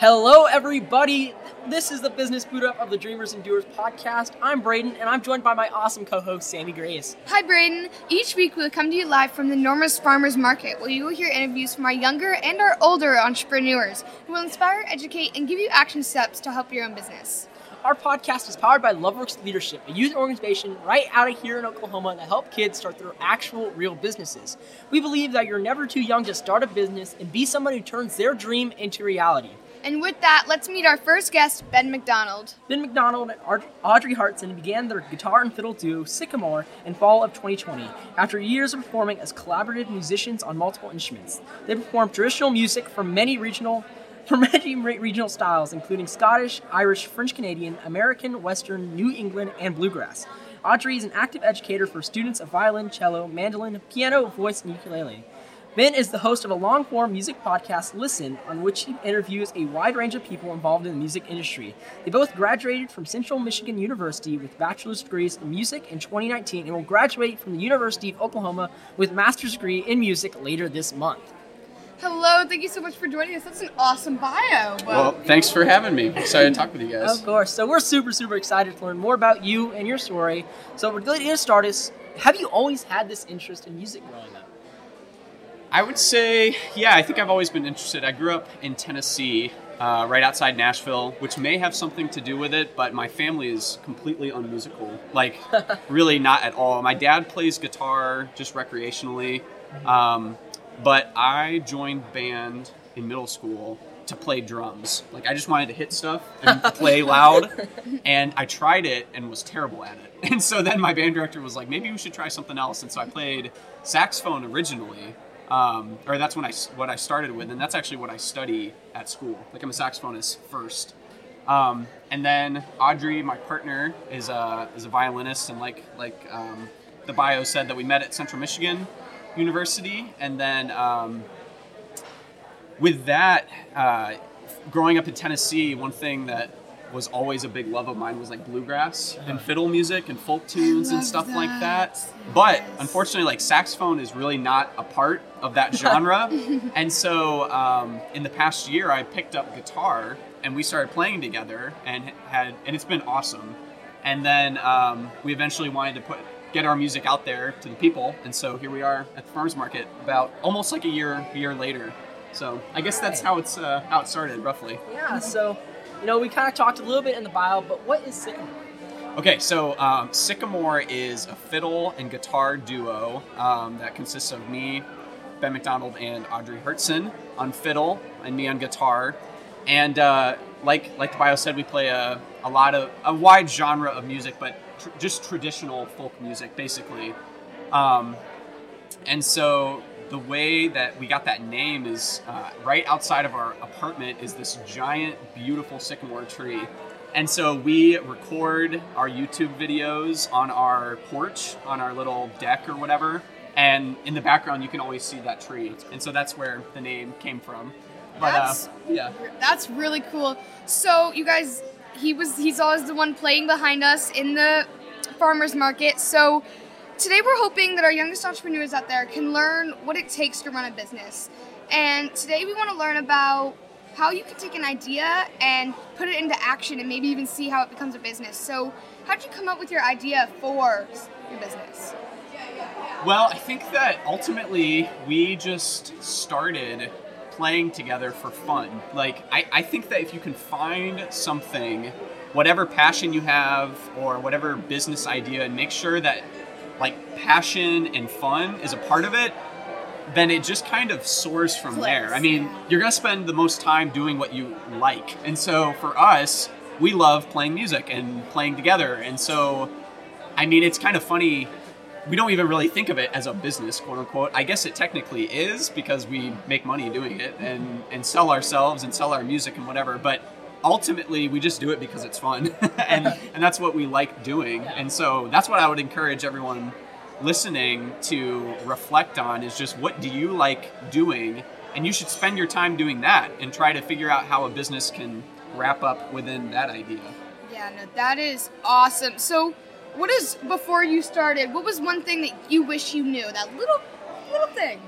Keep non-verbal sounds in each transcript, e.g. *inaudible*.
Hello, everybody. This is the Business Boot Up of the Dreamers and Doers podcast. I'm Braden, and I'm joined by my awesome co-host Sammy Grace. Hi, Braden. Each week we'll come to you live from the Norman's Farmers Market, where you will hear interviews from our younger and our older entrepreneurs who will inspire, educate, and give you action steps to help your own business. Our podcast is powered by Loveworks Leadership, a youth organization right out of here in Oklahoma that help kids start their actual real businesses. We believe that you're never too young to start a business and be someone who turns their dream into reality. And with that, let's meet our first guest, Ben McDonald. Ben McDonald and Audrey Hartson began their guitar and fiddle duo Sycamore in fall of 2020. After years of performing as collaborative musicians on multiple instruments, they performed traditional music from many regional from *laughs* many regional styles, including Scottish, Irish, French Canadian, American, Western, New England, and bluegrass. Audrey is an active educator for students of violin, cello, mandolin, piano, voice, and ukulele. Ben is the host of a long form music podcast, Listen, on which he interviews a wide range of people involved in the music industry. They both graduated from Central Michigan University with bachelor's degrees in music in 2019 and will graduate from the University of Oklahoma with master's degree in music later this month. Hello, thank you so much for joining us. That's an awesome bio. Well, thanks for having me. Excited to talk with you guys. Of course. So we're super, super excited to learn more about you and your story. So we're going to get started. Have you always had this interest in music growing up? I would say, yeah, I think I've always been interested. I grew up in Tennessee, uh, right outside Nashville, which may have something to do with it, but my family is completely unmusical. Like, *laughs* really not at all. My dad plays guitar just recreationally, um, but I joined band in middle school to play drums. Like, I just wanted to hit stuff and *laughs* play loud, *laughs* and I tried it and was terrible at it. And so then my band director was like, maybe we should try something else. And so I played saxophone originally um, or that's when I what I started with, and that's actually what I study at school. Like I'm a saxophonist first, um, and then Audrey, my partner, is a is a violinist, and like like um, the bio said that we met at Central Michigan University, and then um, with that, uh, growing up in Tennessee, one thing that was always a big love of mine was like bluegrass and fiddle music and folk tunes and stuff like that. that. But unfortunately, like saxophone is really not a part of that genre. *laughs* and so um, in the past year, I picked up guitar and we started playing together and had and it's been awesome. And then um, we eventually wanted to put get our music out there to the people, and so here we are at the farmers market about almost like a year a year later. So I guess that's how it's uh, how it started roughly. Yeah, so, you know, we kind of talked a little bit in the bio, but what is Sycamore? Okay, so um, Sycamore is a fiddle and guitar duo um, that consists of me, Ben McDonald, and Audrey Hertzen on fiddle, and me on guitar. And uh, like like the bio said, we play a, a lot of a wide genre of music, but tr- just traditional folk music, basically. Um, and so the way that we got that name is uh, right outside of our apartment is this giant, beautiful sycamore tree. And so we record our YouTube videos on our porch, on our little deck or whatever. And in the background, you can always see that tree. And so that's where the name came from. But That's- uh, yeah. That's really cool. So you guys, he was he's always the one playing behind us in the farmers market. So today we're hoping that our youngest entrepreneurs out there can learn what it takes to run a business. And today we want to learn about how you can take an idea and put it into action and maybe even see how it becomes a business. So how did you come up with your idea for your business? Well, I think that ultimately we just started playing together for fun. Like, I, I think that if you can find something, whatever passion you have or whatever business idea, and make sure that like passion and fun is a part of it, then it just kind of soars from Clicks, there. I mean, yeah. you're gonna spend the most time doing what you like. And so for us, we love playing music and playing together. And so, I mean, it's kind of funny. We don't even really think of it as a business, quote unquote. I guess it technically is because we make money doing it and, and sell ourselves and sell our music and whatever. But ultimately, we just do it because it's fun. *laughs* and, and that's what we like doing. And so that's what I would encourage everyone listening to reflect on is just what do you like doing and you should spend your time doing that and try to figure out how a business can wrap up within that idea Yeah, no, that is awesome. So, what is before you started? What was one thing that you wish you knew? That little, little thing.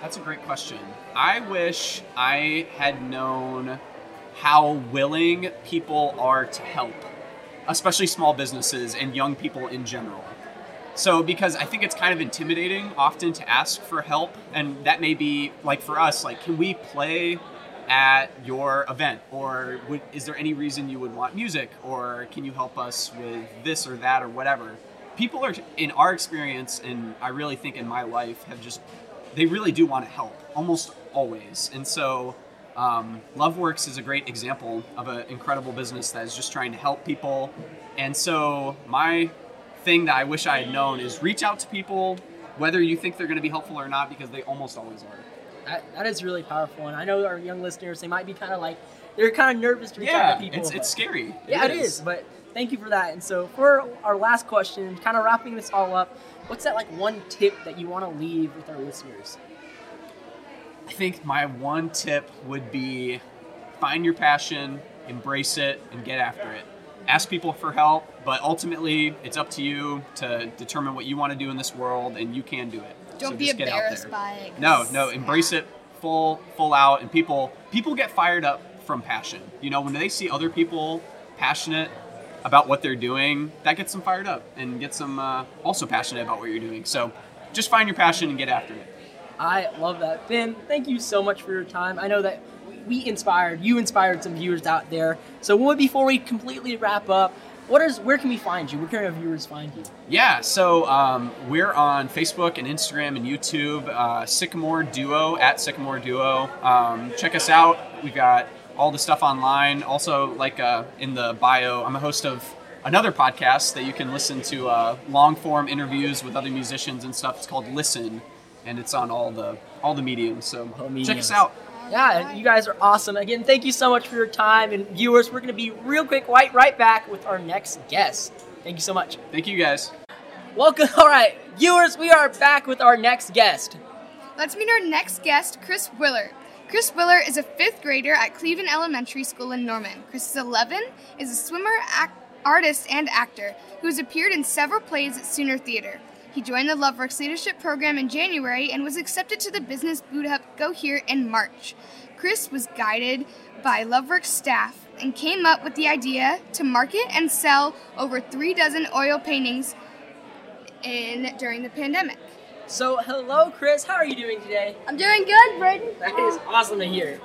that's a great question i wish i had known how willing people are to help, especially small businesses and young people in general. So, because I think it's kind of intimidating often to ask for help, and that may be like for us, like, can we play at your event? Or would, is there any reason you would want music? Or can you help us with this or that or whatever? People are, in our experience, and I really think in my life, have just, they really do want to help almost always. And so, um, LoveWorks is a great example of an incredible business that is just trying to help people. And so, my thing that I wish I had known is reach out to people, whether you think they're going to be helpful or not, because they almost always are. That, that is really powerful, and I know our young listeners they might be kind of like they're kind of nervous to reach out to people. it's, it's scary. yeah, it is. But thank you for that. And so for our last question, kind of wrapping this all up, what's that like one tip that you want to leave with our listeners? I think my one tip would be find your passion, embrace it, and get after it. Ask people for help, but ultimately it's up to you to determine what you want to do in this world, and you can do it. Don't So be just get out embarrassed by it. No, no, embrace it full full out and people people get fired up from passion. You know, when they see other people passionate about what they're doing, that gets them fired up and gets them uh, also passionate about what you're doing. So just find your passion and get after it. I love that. Ben, thank you so much for your time. I know that we inspired, you inspired some viewers out there. So before we completely wrap up, what is where can we find you? Where can our viewers find you? Yeah, so um, we're on Facebook and Instagram and YouTube, uh, Sycamore Duo at Sycamore Duo. Um, check us out. We've got all the stuff online. Also, like uh, in the bio, I'm a host of another podcast that you can listen to uh, long form interviews with other musicians and stuff. It's called Listen, and it's on all the all the mediums. So All check mediums. us out. Yeah, you guys are awesome. Again, thank you so much for your time. And viewers, we're going to be real quick right, right back with our next guest. Thank you so much. Thank you guys. Welcome. *laughs* All right, viewers, we are back with our next guest. Let's meet our next guest, Chris Willer. Chris Willer is a fifth grader at Cleveland Elementary School in Norman. Chris is 11, is a swimmer, ac- artist, and actor who has appeared in several plays at Sooner Theater. He joined the LoveWorks Leadership Program in January and was accepted to the Business Boot Up Go Here in March. Chris was guided by LoveWorks staff and came up with the idea to market and sell over three dozen oil paintings in during the pandemic. So, hello, Chris. How are you doing today? I'm doing good, Braden. That is awesome to hear.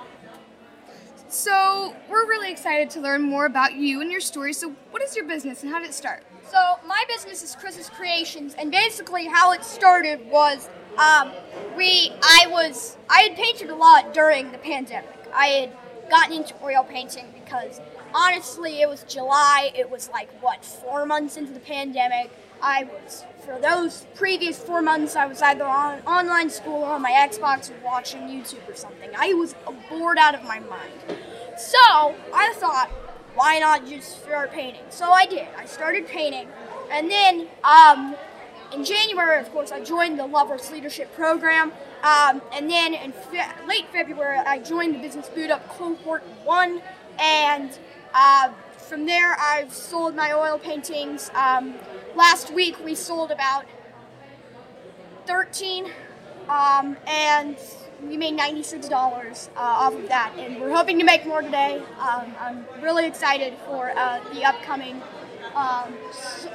So, we're really excited to learn more about you and your story. So, what is your business and how did it start? So my business is Chris's Creations, and basically how it started was um, we I was I had painted a lot during the pandemic. I had gotten into oil painting because honestly it was July. It was like what four months into the pandemic. I was for those previous four months I was either on online school or on my Xbox or watching YouTube or something. I was bored out of my mind. So I thought, why not just start painting? So I did. I started painting, and then um, in January, of course, I joined the Loveworks Leadership Program, um, and then in fe- late February, I joined the Business Boot Up Cohort One, and uh, from there, I've sold my oil paintings. Um, last week, we sold about 13 um, and we made $96 uh, off of that and we're hoping to make more today um, i'm really excited for uh, the upcoming um,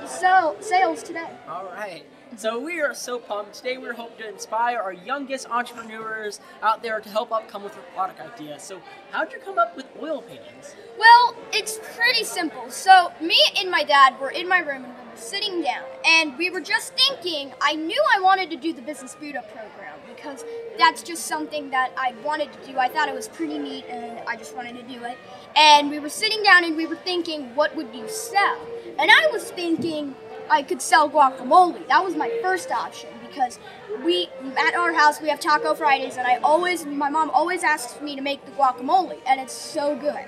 so, sales today All right. So we are so pumped. Today we're hoping to inspire our youngest entrepreneurs out there to help up come with a product idea. So how'd you come up with oil paintings? well it's pretty simple so me and my dad were in my room and we were sitting down and we were just thinking i knew i wanted to do the business boot up program because that's just something that i wanted to do. I thought it was pretty neat and i just wanted to do it. And we were sitting down and we were thinking what would you sell? And i was thinking i could sell guacamole. That was my first option because we at our house we have taco fridays and i always my mom always asks me to make the guacamole and it's so good.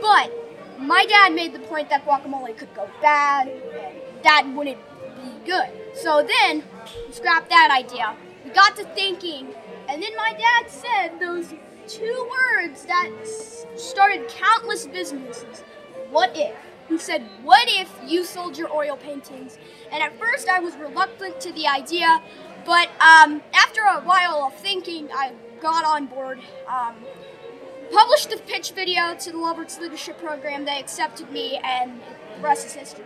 But my dad made the point that guacamole could go bad and that wouldn't be good. So then scrap that idea. We got to thinking, and then my dad said those two words that started countless businesses. What if? He said, What if you sold your oil paintings? And at first I was reluctant to the idea, but um, after a while of thinking, I got on board. Um, published the pitch video to the Loveworks Leadership Program. They accepted me, and the rest is history.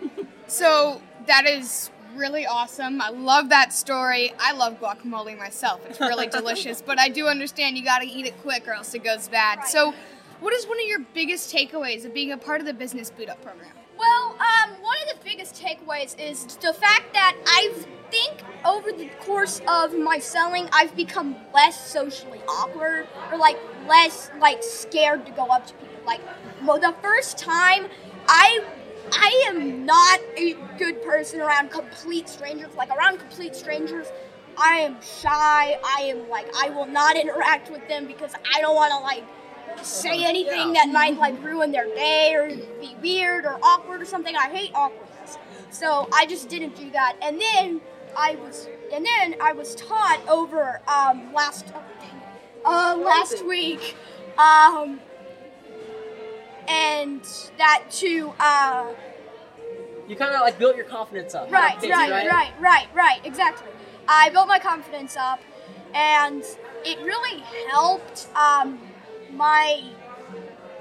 *laughs* So that is really awesome. I love that story. I love guacamole myself. It's really *laughs* delicious, but I do understand you got to eat it quick or else it goes bad. Right. So, what is one of your biggest takeaways of being a part of the Business Boot Up program? Well, um, one of the biggest takeaways is the fact that I think over the course of my selling, I've become less socially awkward or like less like scared to go up to people. Like, well, the first time I. I am not a good person around complete strangers. Like around complete strangers, I am shy. I am like I will not interact with them because I don't want to like say anything that might like ruin their day or be weird or awkward or something. I hate awkwardness. So I just didn't do that. And then I was and then I was taught over um, last uh, last week um, and that to uh, You kind of like built your confidence up. right, Things, right, right, right, right, exactly. I built my confidence up, and it really helped um, my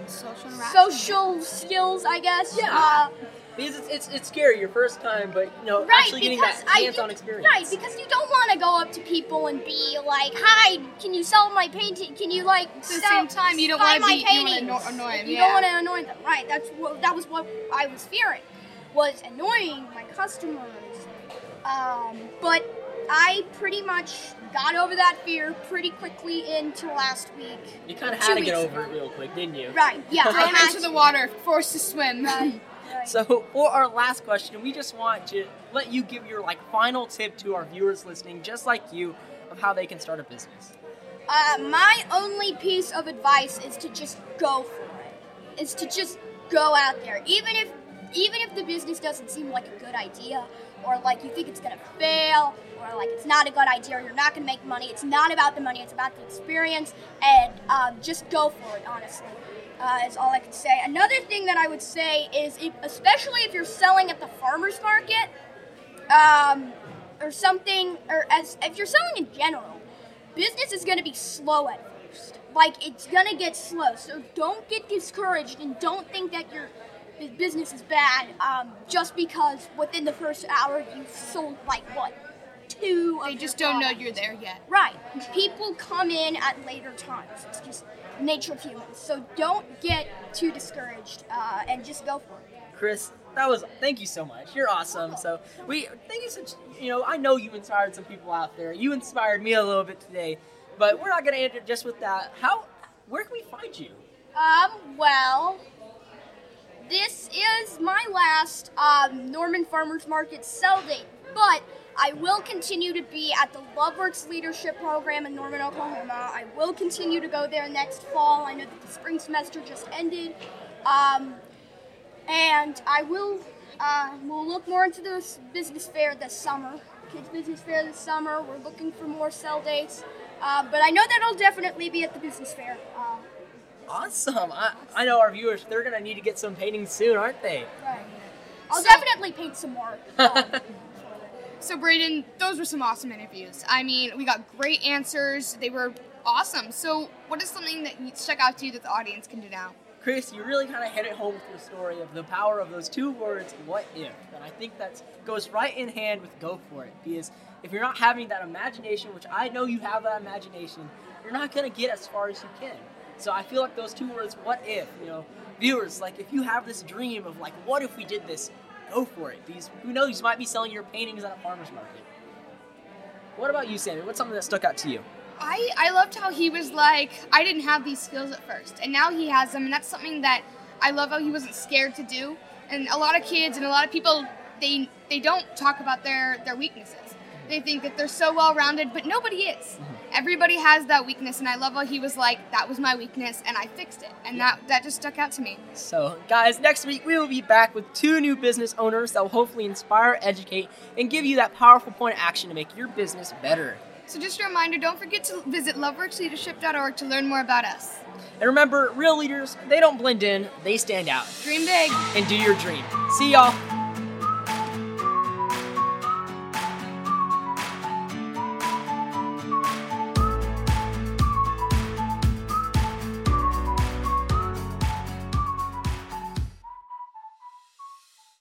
Social social skills, I guess. Yeah. Uh, Because it's, it's, it's scary your first time, but you know, right, actually getting that hands-on you- experience. Right, because you don't want to go up to people and be like, "Hi, can you sell my painting? Can you like At the sell, same time, you don't want to my be you want to annoy them. You yeah. don't want to annoy them, right? That's what that was what I was fearing, was annoying my customers. Um, but I pretty much got over that fear pretty quickly into last week. You kind of had to get weeks over it real quick, didn't you? Right? Yeah, I Thrown into the water, forced to swim. Right, So for our last question, we just want to let you give your like final tip to our viewers listening, just like you, of how they can start a business. Uh, my only piece of advice is to just go for it. Is to just go out there, even if even if the business doesn't seem like a good idea, or like you think it's gonna fail, or like it's not a good idea, you're not gonna make money. It's not about the money; it's about the experience, and um, just go for it. Honestly, uh, is all I can say. Another thing that I would say is, if, especially if you're selling at the farmers market, um, or something, or as if you're selling in general, business is going to be slow at first. Like it's going to get slow. So don't get discouraged and don't think that your bu- business is bad um, just because within the first hour you've sold like what two. They of just your don't know you're there yet. Right. People come in at later times. It's just nature of humans. So don't get too discouraged uh, and just go for it. Chris, that was thank you so much. You're awesome. So we thank you such you know, I know you inspired some people out there. You inspired me a little bit today. But we're not gonna end it just with that. How where can we find you? Um, well, this is my last um, Norman Farmers Market sell date, but I will continue to be at the Loveworks Leadership Program in Norman, Oklahoma. I will continue to go there next fall. I know that the spring semester just ended. Um, and I will uh, we'll look more into this business fair this summer. Kids Business Fair this summer. We're looking for more sell dates. Uh, but I know that I'll definitely be at the business fair. Uh, Awesome. I, I know our viewers they're gonna need to get some paintings soon, aren't they? Right. I'll So- definitely paint some more. Um, *laughs* So, Braden, those were some awesome interviews. I mean, we got great answers. They were awesome. So, what is something that stuck out to you that the audience can do now? Chris, you really kind of hit it home with your story of the power of those two words, what if. And I think that goes right in hand with go for it. Because if you're not having that imagination, which I know you have that imagination, you're not going to get as far as you can. So I feel like those two words, what if, you know, viewers, like if you have this dream of like, what if we did this, go for it. Because who knows, you might be selling your paintings at a farmer's market. What about you, Sammy? What's something that stuck out to you? I, I loved how he was like, I didn't have these skills at first, and now he has them, and that's something that I love how he wasn't scared to do. And a lot of kids and a lot of people, they they don't talk about their their weaknesses. They think that they're so well rounded, but nobody is. Mm-hmm. Everybody has that weakness, and I love how he was like, that was my weakness, and I fixed it, and that that just stuck out to me. So, guys, next week we will be back with two new business owners that will hopefully inspire, educate, and give you that powerful point of action to make your business better. So just a reminder, don't forget to visit loveworksleadership.org to learn more about us. And remember, real leaders, they don't blend in, they stand out. Dream big. And do your dream. See y'all